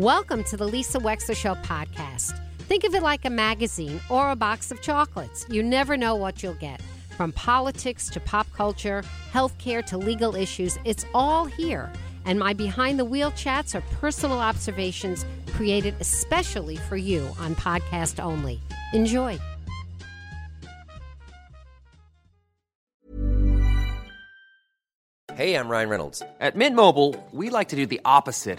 Welcome to the Lisa Wexler Show podcast. Think of it like a magazine or a box of chocolates. You never know what you'll get. From politics to pop culture, healthcare to legal issues, it's all here. And my behind the wheel chats are personal observations created especially for you on podcast only. Enjoy. Hey, I'm Ryan Reynolds. At Mint Mobile, we like to do the opposite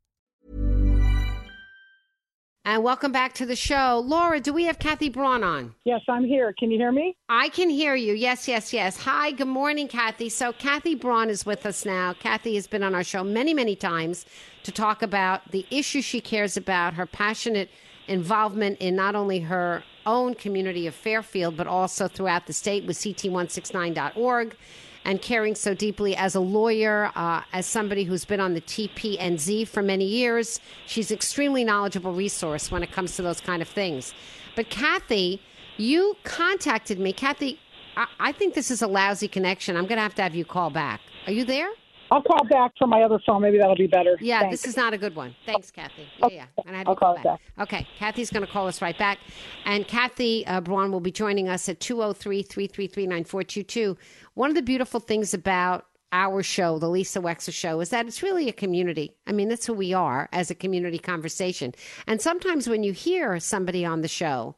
And welcome back to the show. Laura, do we have Kathy Braun on? Yes, I'm here. Can you hear me? I can hear you. Yes, yes, yes. Hi, good morning, Kathy. So, Kathy Braun is with us now. Kathy has been on our show many, many times to talk about the issue she cares about, her passionate involvement in not only her own community of Fairfield, but also throughout the state with CT169.org and caring so deeply as a lawyer, uh, as somebody who's been on the TPNZ for many years. She's extremely knowledgeable resource when it comes to those kind of things. But Kathy, you contacted me. Kathy, I, I think this is a lousy connection. I'm going to have to have you call back. Are you there? I'll call back from my other phone. Maybe that'll be better. Yeah, Thanks. this is not a good one. Thanks, Kathy. Yeah, yeah. And I had to I'll call it back. Okay, Kathy's going to call us right back. And Kathy uh, Braun will be joining us at 203 333 9422. One of the beautiful things about our show, the Lisa Wexler Show, is that it's really a community. I mean, that's who we are as a community conversation. And sometimes when you hear somebody on the show,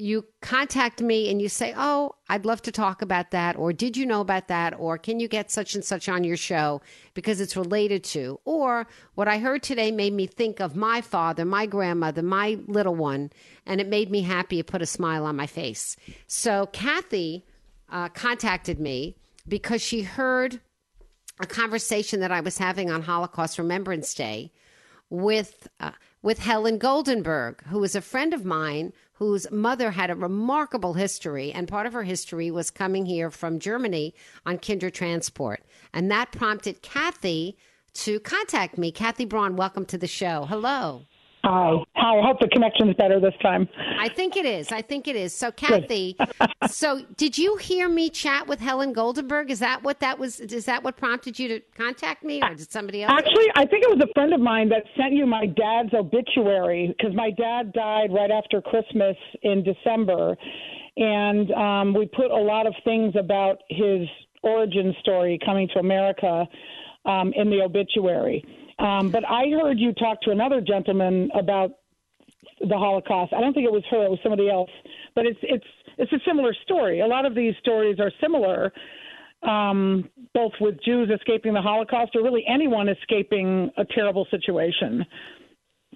you contact me and you say, Oh, I'd love to talk about that. Or did you know about that? Or can you get such and such on your show because it's related to? Or what I heard today made me think of my father, my grandmother, my little one, and it made me happy. It put a smile on my face. So Kathy uh, contacted me because she heard a conversation that I was having on Holocaust Remembrance Day with uh, with Helen Goldenberg, who is a friend of mine whose mother had a remarkable history, and part of her history was coming here from Germany on Kindertransport, and that prompted Kathy to contact me. Kathy Braun, welcome to the show. Hello. Hi. Hi. I hope the connection's better this time. I think it is. I think it is. So, Kathy, so did you hear me chat with Helen Goldenberg? Is that what that was? Is that what prompted you to contact me, or did somebody else? Actually, I think it was a friend of mine that sent you my dad's obituary because my dad died right after Christmas in December. And um, we put a lot of things about his origin story coming to America um, in the obituary. Um, but I heard you talk to another gentleman about the Holocaust. I don't think it was her; it was somebody else. But it's it's it's a similar story. A lot of these stories are similar, um, both with Jews escaping the Holocaust or really anyone escaping a terrible situation.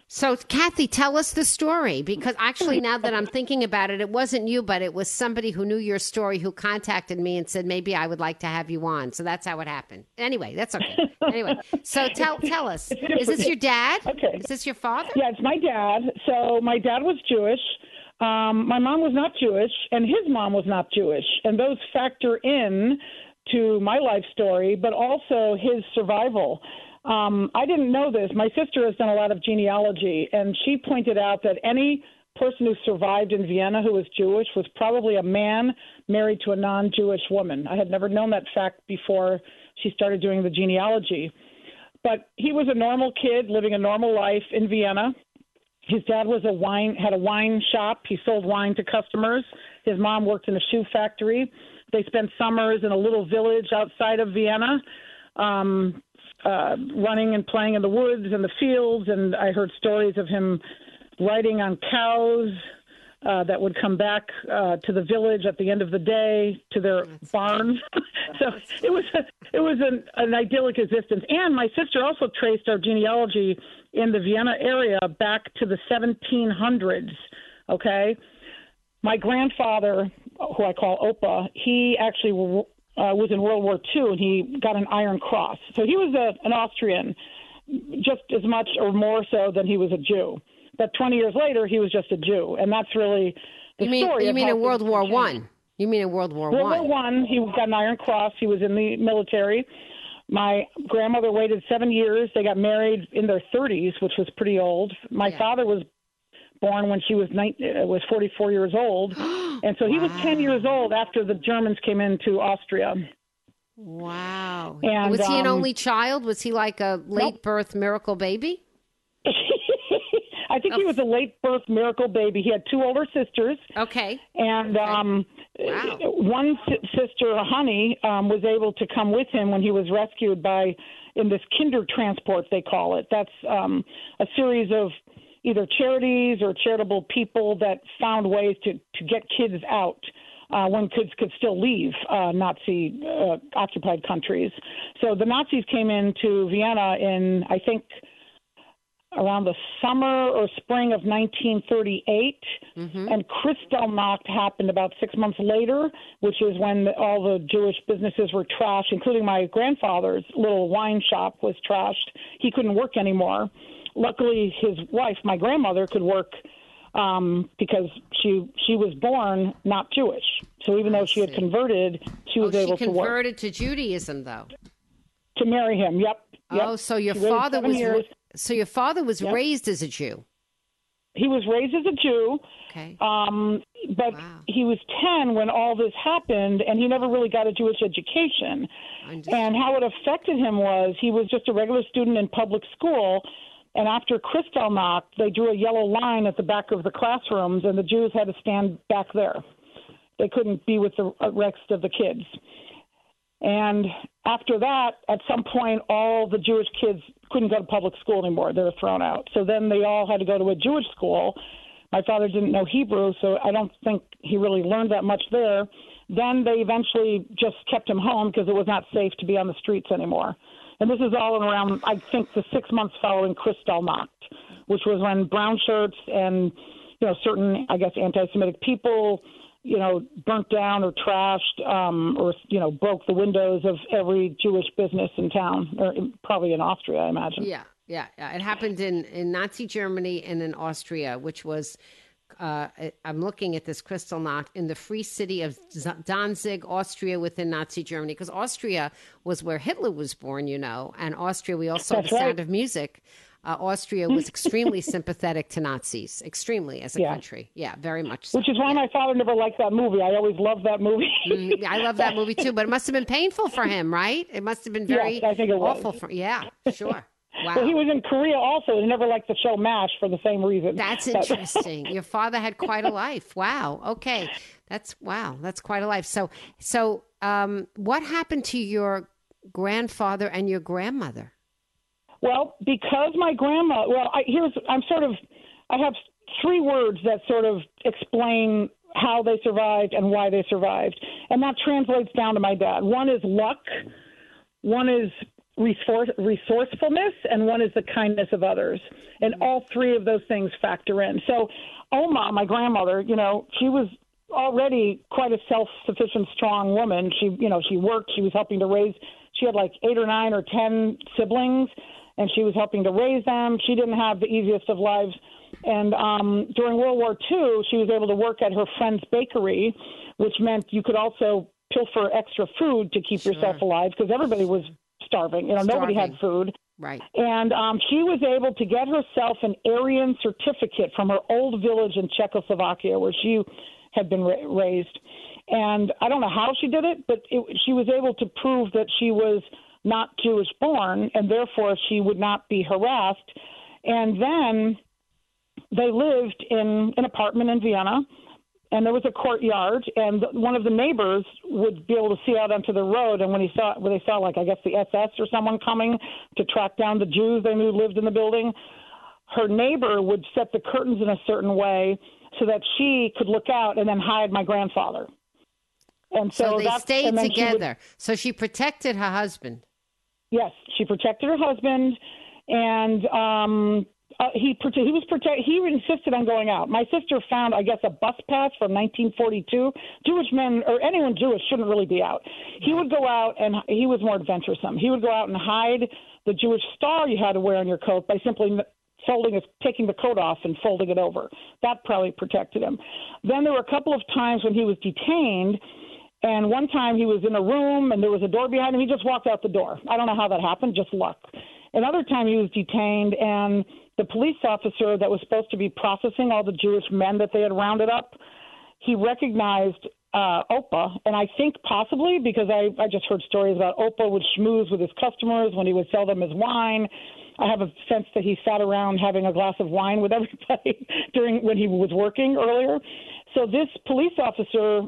So, Kathy, tell us the story because actually, now that I'm thinking about it, it wasn't you, but it was somebody who knew your story who contacted me and said maybe I would like to have you on. So that's how it happened. Anyway, that's okay. Anyway, so tell tell us, is this your dad? Okay. Is this your father? Yeah, it's my dad. So my dad was Jewish. Um, my mom was not Jewish, and his mom was not Jewish, and those factor in to my life story, but also his survival. Um, I didn't know this. My sister has done a lot of genealogy, and she pointed out that any person who survived in Vienna who was Jewish was probably a man married to a non Jewish woman. I had never known that fact before she started doing the genealogy. But he was a normal kid living a normal life in Vienna. His dad was a wine had a wine shop. He sold wine to customers. His mom worked in a shoe factory. They spent summers in a little village outside of Vienna. Um, uh, running and playing in the woods and the fields, and I heard stories of him riding on cows. uh, that would come back uh, to the village at the end of the day to their barns. so it was a, it was an, an idyllic existence. And my sister also traced our genealogy in the Vienna area back to the 1700s. Okay, my grandfather, who I call Opa, he actually uh, was in World War II and he got an Iron Cross. So he was a, an Austrian, just as much or more so than he was a Jew. But 20 years later, he was just a Jew, and that's really the You mean story. you mean in World War. One? You mean in World War One? World War One, he got an Iron Cross. He was in the military. My grandmother waited seven years. They got married in their 30s, which was pretty old. My Yeah. father was born when she was nine, uh, was 44 years old, and so he was 10 years old after the Germans came into Austria. Wow. And, was he an um, only child? Was he like a late birth miracle baby? I think he was a late birth miracle baby. He had two older sisters. Okay. And um, Wow. one si- sister, Honey, um, was able to come with him when he was rescued by in this Kinder transport they call it. That's um, a series of either charities or charitable people that found ways to to get kids out. Uh, when kids could still leave uh, Nazi uh, occupied countries. So the Nazis came into Vienna in, I think, around the summer or spring of 1938, and Kristallnacht happened about six months later, which is when the, all the Jewish businesses were trashed, including my grandfather's little wine shop was trashed. He couldn't work anymore. Luckily, his wife, my grandmother, could work um, because she she was born not Jewish. So even though she had converted, she Oh, was she able to work converted to Judaism, though. to marry him. Yep. yep. Oh, so your She father was years. so your father was raised as a Jew. He was raised as a Jew. Okay. Um, but Wow. he was 10 when all this happened, and he never really got a Jewish education. And how it affected him was he was just a regular student in public school. And after Kristallnacht, they drew a yellow line at the back of the classrooms, and the Jews had to stand back there. They couldn't be with the rest of the kids. And after that, at some point, all the Jewish kids couldn't go to public school anymore. They were thrown out. So then they all had to go to a Jewish school. My father didn't know Hebrew, so I don't think he really learned that much there. Then they eventually just kept him home because it was not safe to be on the streets anymore. And this is all in around, I think, the six months following Kristallnacht, which was when brown shirts and, you know, certain, I guess, anti-Semitic people, you know, burnt down or trashed um, or, you know, broke the windows of every Jewish business in town, or probably in Austria, I imagine. Yeah, yeah, yeah. It happened in, in Nazi Germany and in Austria, which was, uh, I'm looking at this Kristallnacht in the free city of Danzig, Austria, within Nazi Germany, because Austria was where Hitler was born, you know, and Austria, we all saw That's the Sound of Music. Uh, Austria was extremely sympathetic to Nazis, extremely as a Yeah. country. Yeah, very much so. Which is why my father never liked that movie. I always loved that movie. Mm, I love that movie too, but it must have been painful for him, right? It must have been very Yes, I think it was. awful for. Yeah, sure. Wow. Well, he was in Korea also. He never liked the show MASH for the same reason. That's interesting. Your father had quite a life. Wow. Okay. That's wow. That's quite a life. So so um what happened to your grandfather and your grandmother? Well, because my grandma, well, I, here's, I'm sort of, I have three words that sort of explain how they survived and why they survived. And that translates down to my dad. One is luck, one is resourcefulness, and one is the kindness of others. And all three of those things factor in. So, Oma, my grandmother, you know, she was already quite a self-sufficient, strong woman. She, you know, she worked. She was helping to raise. She had like eight or nine or ten siblings, and she was helping to raise them. She didn't have the easiest of lives. And um, during World War II, she was able to work at her friend's bakery, which meant you could also pilfer extra food to keep yourself alive because everybody was starving. You know, nobody had food. Right. And um, she was able to get herself an Aryan certificate from her old village in Czechoslovakia where she had been ra- raised. And I don't know how she did it, but it, she was able to prove that she was not Jewish born and therefore she would not be harassed. And then they lived in an apartment in Vienna and there was a courtyard and one of the neighbors would be able to see out onto the road and when he saw when they saw like I guess the SS or someone coming to track down the Jews they knew lived in the building her neighbor would set the curtains in a certain way so that she could look out and then hide my grandfather. And so, So they stayed then she would- together. so she protected her husband. Yes, she protected her husband, and um, uh, he he was protect. He insisted on going out. My sister found, I guess, a bus pass from 1942. Jewish men or anyone Jewish shouldn't really be out. He would go out, and he was more adventuresome. He would go out and hide the Jewish star you had to wear on your coat by simply folding it, taking the coat off and folding it over. That probably protected him. Then there were a couple of times when he was detained. And one time he was in a room and there was a door behind him. He just walked out the door. I don't know how that happened, just luck. Another time he was detained and the police officer that was supposed to be processing all the Jewish men that they had rounded up, he recognized uh, Opa, and I think possibly because I, I just heard stories about Opa would schmooze with his customers when he would sell them his wine. I have a sense that he sat around having a glass of wine with everybody during when he was working earlier. So this police officer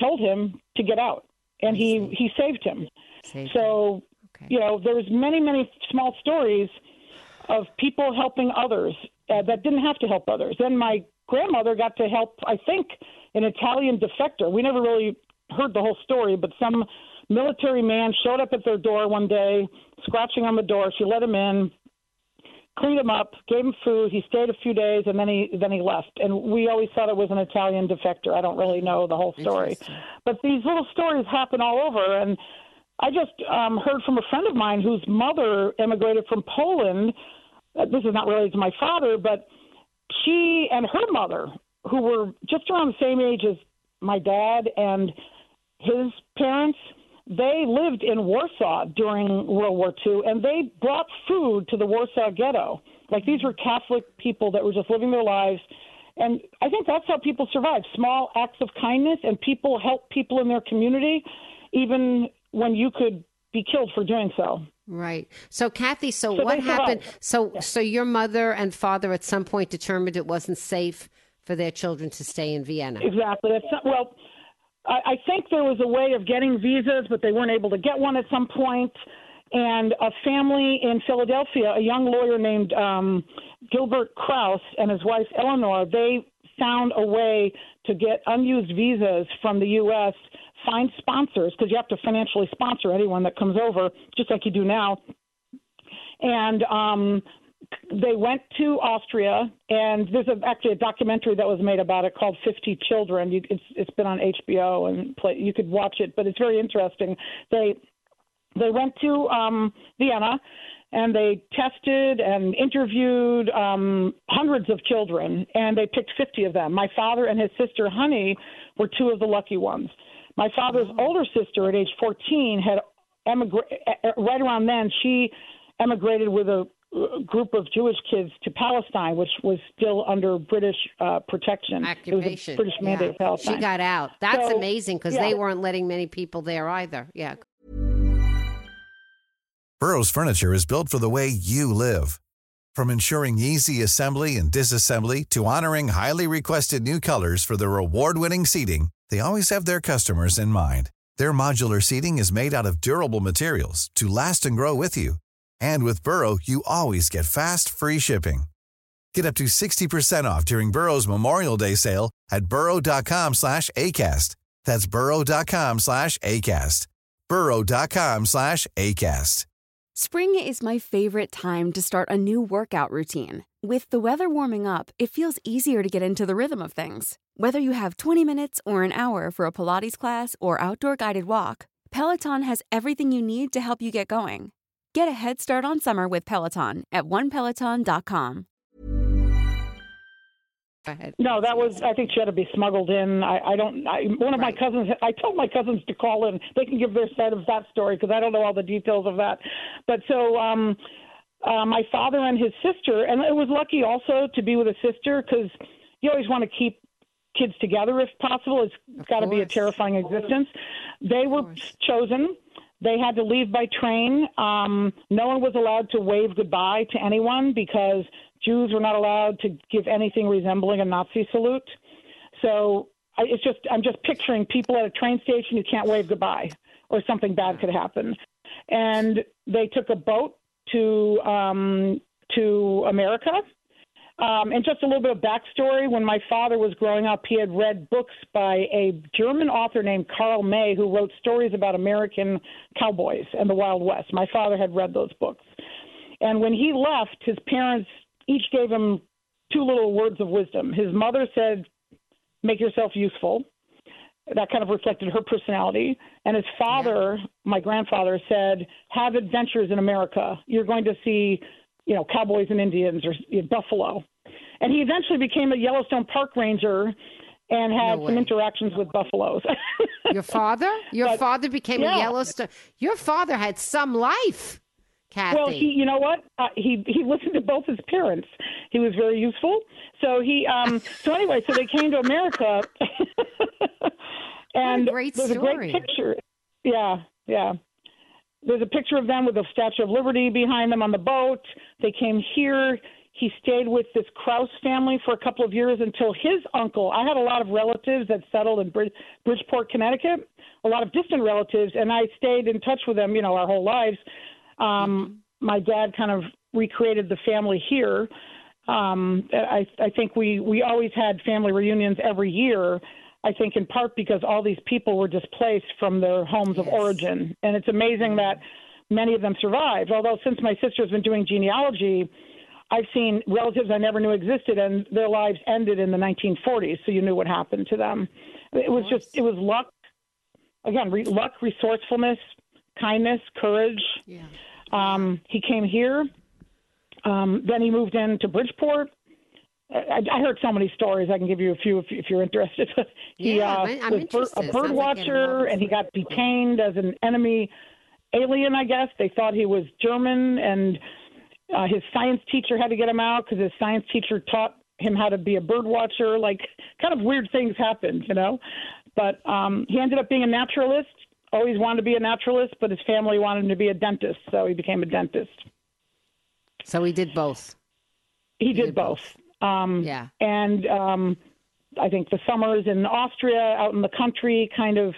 told him to get out, and he he saved him. Saved So Okay. you know, there's many many small stories of people helping others uh, that didn't have to help others. Then my grandmother got to help, I think, an Italian defector. We never really heard the whole story, but some military man showed up at their door one day, scratching on the door. She let him in, cleaned him up, gave him food. He stayed a few days, and then he then he left. And we always thought it was an Italian defector. I don't really know the whole story, but these little stories happen all over. And I just um, heard from a friend of mine whose mother immigrated from Poland. Uh, this is not related to my father, but she and her mother, who were just around the same age as my dad and his parents, they lived in Warsaw during World War II, and they brought food to the Warsaw Ghetto. Like these were Catholic people that were just living their lives. And I think that's how people survive small acts of kindness, and people help people in their community, even when you could be killed for doing so. Right. So Kathy, so, So what happened? So so your mother and father at some point determined it wasn't safe for their children to stay in Vienna. Exactly. That's not, well, I, I think there was a way of getting visas, but they weren't able to get one at some point. And a family in Philadelphia, a young lawyer named um, Gilbert Kraus and his wife Eleanor, they found a way to get unused visas from the U.S. Find sponsors because you have to financially sponsor anyone that comes over, just like you do now. And um, they went to Austria, and there's a, actually a documentary that was made about it called 50 Children. You, it's it's been on HBO, and play, you could watch it, but it's very interesting. They they went to um, Vienna, and they tested and interviewed um, hundreds of children, and they picked 50 of them. My father and his sister Honey were two of the lucky ones. My father's older sister, at age 14, had emigrated. Eh, eh, right around then, she emigrated with a a group of Jewish kids to Palestine, which was still under British uh, protection. It was Occupation. a British mandate Yeah. of Palestine. She got out. That's So, amazing because yeah. they weren't letting many people there either. Yeah. Burrow's furniture is built for the way you live. From ensuring easy assembly and disassembly to honoring highly requested new colors for their award-winning seating, they always have their customers in mind. Their modular seating is made out of durable materials to last and grow with you. And with Burrow, you always get fast, free shipping. Get up to 60% off during Burrow's Memorial Day sale at burrow.com slash ACAST. That's burrow.com slash ACAST. burrow.com slash ACAST. Spring is my favorite time to start a new workout routine. With the weather warming up, it feels easier to get into the rhythm of things. Whether you have 20 minutes or an hour for a Pilates class or outdoor guided walk, Peloton has everything you need to help you get going. Get a head start on summer with Peloton at onepeloton.com. Go ahead. No, that was. I think she had to be smuggled in. I, I don't. I, one of my cousins. I told my cousins to call in. They can give their side of that story because I don't know all the details of that. But so, um, uh, my father and his sister, and it was lucky also to be with a sister because you always want to keep kids together if possible. It's got to be a terrifying existence. They were chosen. They had to leave by train. Um, no one was allowed to wave goodbye to anyone because Jews were not allowed to give anything resembling a Nazi salute. So I, it's just I'm just picturing people at a train station who can't wave goodbye, or something bad could happen. And they took a boat to um, to America. Um, and just a little bit of backstory when my father was growing up, he had read books by a German author named Karl May who wrote stories about American cowboys and the Wild West. My father had read those books. And when he left, his parents each gave him two little words of wisdom. His mother said, Make yourself useful. That kind of reflected her personality. And his father, yeah. my grandfather, said, Have adventures in America. You're going to see you know, cowboys and Indians or you know, buffalo. And he eventually became a Yellowstone park ranger and had no some interactions with buffaloes. Your father? Your but, father became yeah. a Yellowstone. Your father had some life. Kathy. Well, he, you know what? Uh, he he listened to both his parents. He was very useful. So he, um, so anyway, so they came to America, and great there's story. a great picture. Yeah, yeah. There's a picture of them with the Statue of Liberty behind them on the boat. They came here. He stayed with this Kraus family for a couple of years until his uncle. I had a lot of relatives that settled in Brid- Bridgeport, Connecticut, a lot of distant relatives, and I stayed in touch with them, you know, our whole lives. Um, my dad kind of recreated the family here. Um, I, I think we we always had family reunions every year. I think in part because all these people were displaced from their homes yes. of origin. And it's amazing mm-hmm. that many of them survived. Although, since my sister's been doing genealogy, I've seen relatives I never knew existed and their lives ended in the 1940s, so you knew what happened to them. It was just, it was luck. Again, re- luck, resourcefulness, kindness, courage. Yeah. Um, he came here. Um, then he moved into Bridgeport. I, I heard so many stories. I can give you a few if, if you're interested. he yeah, uh, I'm was interested. a bird watcher, like and he got detained as an enemy alien. I guess they thought he was German, and uh, his science teacher had to get him out because his science teacher taught him how to be a bird watcher. Like kind of weird things happened, you know. But um, he ended up being a naturalist. Always wanted to be a naturalist, but his family wanted him to be a dentist, so he became a dentist. So he did both. He, he did, did, both. both. Um, yeah. And um, I think the summers in Austria, out in the country, kind of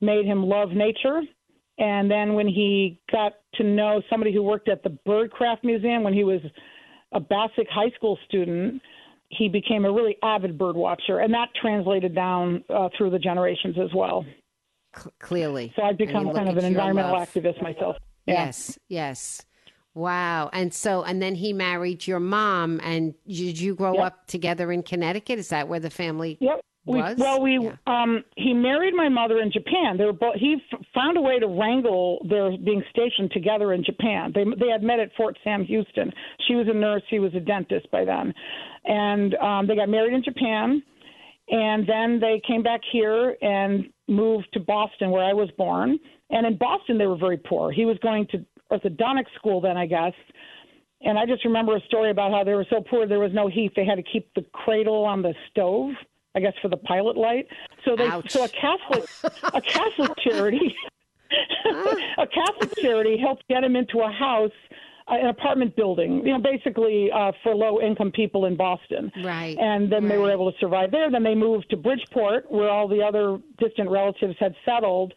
made him love nature. And then when he got to know somebody who worked at the Birdcraft Museum when he was a basic high school student, he became a really avid bird watcher, and that translated down uh, through the generations as well. C- clearly. So I've become kind of an environmental love. activist myself. Yeah. Yes, yes. Wow. And so, and then he married your mom, and did you grow yep. up together in Connecticut? Is that where the family yep. was? We, well, we yeah. um, he married my mother in Japan. They were both, he f- found a way to wrangle their being stationed together in Japan. They they had met at Fort Sam Houston. She was a nurse. He was a dentist by then, and um, they got married in Japan. And then they came back here and moved to Boston, where I was born. And in Boston, they were very poor. He was going to orthodontic school then, I guess. And I just remember a story about how they were so poor there was no heat. They had to keep the cradle on the stove, I guess, for the pilot light. So they, Ouch. so a Catholic, a Catholic charity, a Catholic charity helped get him into a house, uh, an apartment building. You know, basically uh, for low income people in Boston. Right. And then right. they were able to survive there. Then they moved to Bridgeport, where all the other distant relatives had settled,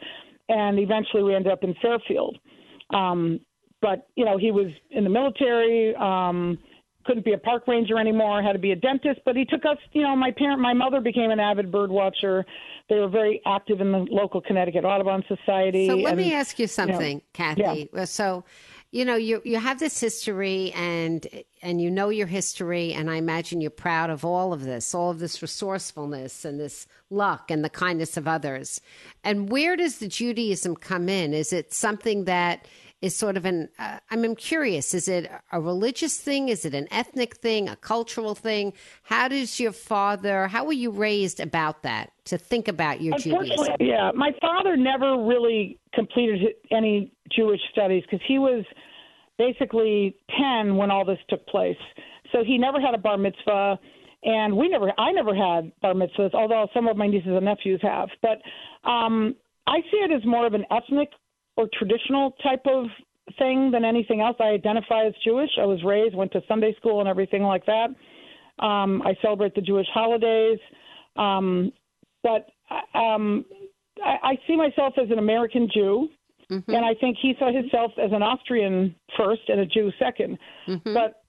and eventually we ended up in Fairfield. Um, but you know, he was in the military. Um, couldn't be a park ranger anymore. Had to be a dentist. But he took us. You know, my parent, my mother became an avid bird watcher. They were very active in the local Connecticut Audubon Society. So let and, me ask you something, you know, Kathy. Yeah. So you know you you have this history and and you know your history and i imagine you're proud of all of this all of this resourcefulness and this luck and the kindness of others. And where does the judaism come in? Is it something that is sort of an uh, i'm curious is it a religious thing? Is it an ethnic thing? A cultural thing? How does your father how were you raised about that to think about your judaism? yeah my father never really completed any jewish studies because he was basically 10 when all this took place so he never had a bar mitzvah and we never i never had bar mitzvahs although some of my nieces and nephews have but um i see it as more of an ethnic or traditional type of thing than anything else. I identify as Jewish. I was raised, went to Sunday school and everything like that. Um, I celebrate the Jewish holidays, um, but um, I, I see myself as an American Jew, mm-hmm. and I think he saw himself as an Austrian first and a Jew 2nd mm-hmm. But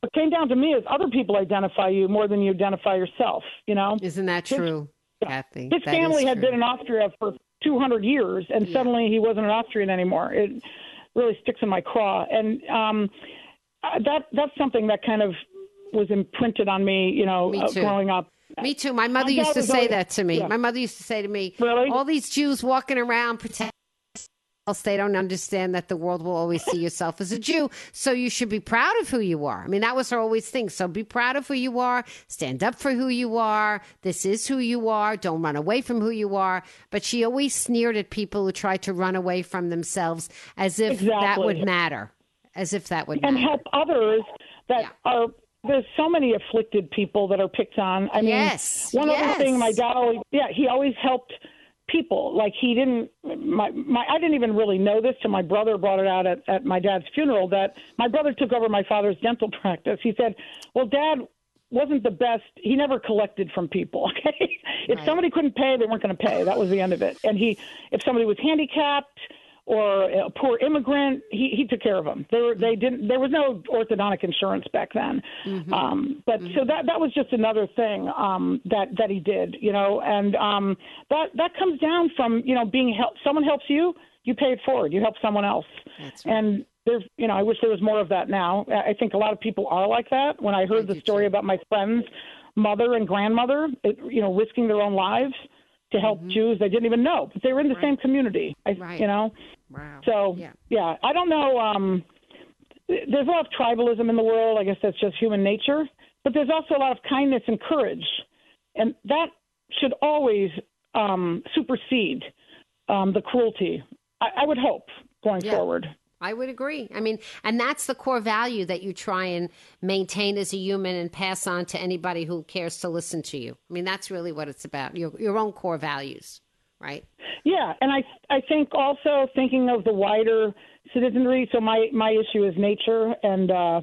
what came down to me is other people identify you more than you identify yourself. You know, Isn't that true, Kathy? his That family had been in Austria for 200 years, and Yeah. suddenly he wasn't an Austrian anymore. It really sticks in my craw, and um, uh, that that's something that kind of was imprinted on me. You know, Me uh, growing up. Me too. My mother used to say always- that to me. yeah. My mother used to say to me, Really? all these Jews walking around pretending else they don't understand that the world will always see yourself as a Jew. So you should be proud of who you are. I mean, that was her always thing. So be proud of who you are. Stand up for who you are. This is who you are. Don't run away from who you are. But she always sneered at people who tried to run away from themselves as if that would matter. As if that would and matter. help others that Yeah. are there's so many afflicted people that are picked on. I mean, Yes, one yes. other thing my dad always yeah, he always helped people. Like he didn't my my I didn't even really know this till my brother brought it out at, at my dad's funeral that my brother took over my father's dental practice. He said, Well dad wasn't the best he never collected from people okay if Right. somebody couldn't pay they weren't going to pay that was the end of it and he if somebody was handicapped or a poor immigrant, he, he took care of them. There, they didn't. There was no orthodontic insurance back then, um, but so that that was just another thing um, that that he did, you know, and um, that that comes down from you know being help. Someone helps you, you pay it forward. You help someone else, right. and there's you know I wish there was more of that now. I think a lot of people are like that. When I heard the story too. about my friend's mother and grandmother, it, you know, risking their own lives to help Jews they didn't even know, but they were in the same community. I, Mm-hmm. Right. You know. Wow. So yeah. yeah. I don't know. Um, there's a lot of tribalism in the world. I guess that's just human nature. But there's also a lot of kindness and courage, and that should always um, supersede um, the cruelty. I, I would hope going Yeah. forward. I would agree. I mean, and that's the core value that you try and maintain as a human and pass on to anybody who cares to listen to you. I mean, that's really what it's about. Your your own core values, right? Yeah, and I I think also thinking of the wider citizenry. So my my issue is nature and uh,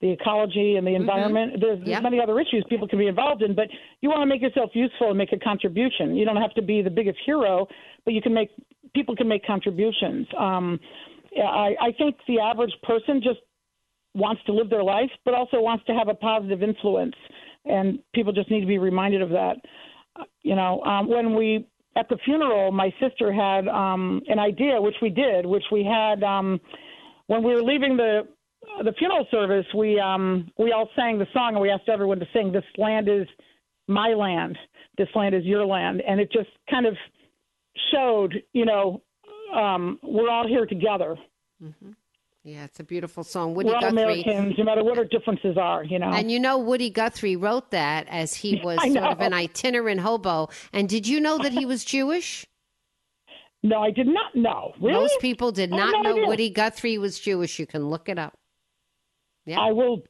the ecology and the environment. There's, there's Yep. many other issues people can be involved in, but you want to make yourself useful and make a contribution. You don't have to be the biggest hero, but you can make people can make contributions. Um, I, I think the average person just wants to live their life, but also wants to have a positive influence, and people just need to be reminded of that. Uh, You know, um, when we at the funeral, my sister had um, an idea, which we did, which we had um, when we were leaving the the funeral service. We um, we all sang the song, and we asked everyone to sing, "This land is my land. This land is your land," and it just kind of showed, you know, um, we're all here together. Yeah, it's a beautiful song. Woody We're all Guthrie. Americans, no matter what our differences are. You know. And you know, Woody Guthrie wrote that as he was I sort of an itinerant hobo. And did you know that he was Jewish? no, I did not know. Really? Most people did I not no know. Woody Guthrie was Jewish. You can look it up. Yeah. I will.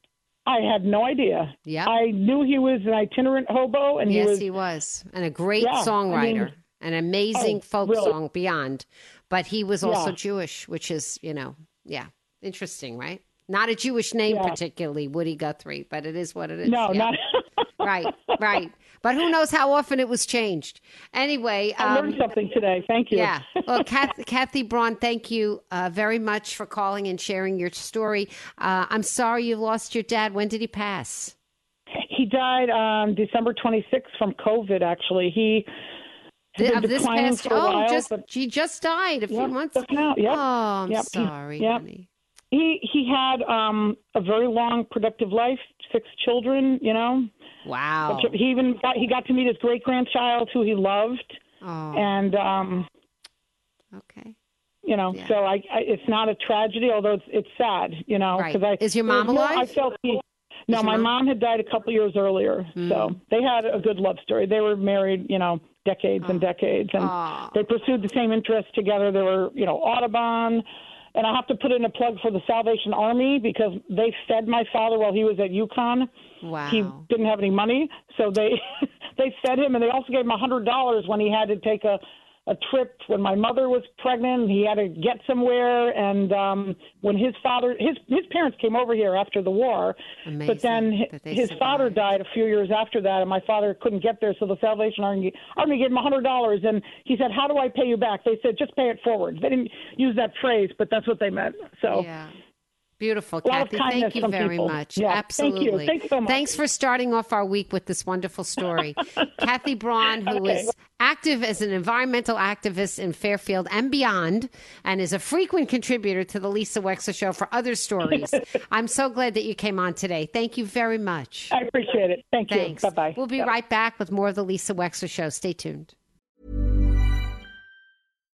I had no idea. Yeah. I knew he was an itinerant hobo, and he yes, was. he was, and a great Yeah, I songwriter, mean- an amazing Oh, folk really? song beyond. But he was also Yeah. Jewish, which is, you know, yeah, interesting, right? Not a Jewish name Yeah. particularly, Woody Guthrie, but it is what it is. no, yeah. not. right, right. But who knows how often it was changed? Anyway, I um, learned something today. Thank you. yeah. Well, Kathy, Kathy Braun, thank you uh, very much for calling and sharing your story. Uh, I'm sorry you lost your dad. When did he pass? He died on December 26th from COVID. Actually, he had Th- been of this past oh while, just but she just died a few Yep, months now, yep, oh i'm yep, sorry yep. honey he he had um a very long, productive life, six children. You know, wow he even got he got to meet his great grandchild, who he loved, oh and um okay you know Yeah. so I, I it's not a tragedy although it's it's sad you know Right. I Is your mom no- alive? I felt he, no my mom- mom? had died a couple years earlier so they had a good love story they were married you know decades and decades and Aw. they pursued the same interests together they were you know Audubon and I have to put in a plug for the Salvation Army because they fed my father while he was at UConn. Wow. he didn't have any money, so they they fed him, and they also gave him a hundred dollars when he had to take a a trip when my mother was pregnant. He had to get somewhere, and um, when his father his his parents came over here after the war, Amazing but then his father died a few years after that, and my father couldn't get there, so the Salvation Army Army gave him a hundred dollars, and he said, "How do I pay you back?" They said, "Just pay it forward." They didn't use that phrase, but that's what they meant. So yeah Beautiful, A lot of Kathy. Thank you very people. much. Yeah, thank you. Absolutely. Thanks so much. Thanks for starting off our week with this wonderful story. Kathy Braun, who Okay. is active as an environmental activist in Fairfield and beyond, and is a frequent contributor to the Lisa Wexler Show for other stories. I'm so glad that you came on today. Thank you very much. I appreciate it. Thank Thanks. you. Bye bye. We'll be right back with more of the Lisa Wexler Show. Stay tuned.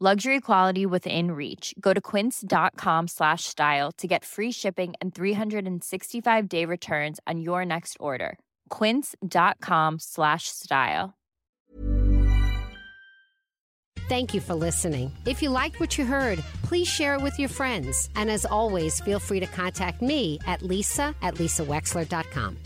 Luxury quality within reach. Go to quince.com slash style to get free shipping and 365 day returns on your next order. Quince.com slash style. Thank you for listening. If you liked what you heard, please share it with your friends. And as always, feel free to contact me at lisa at lisawexler.com.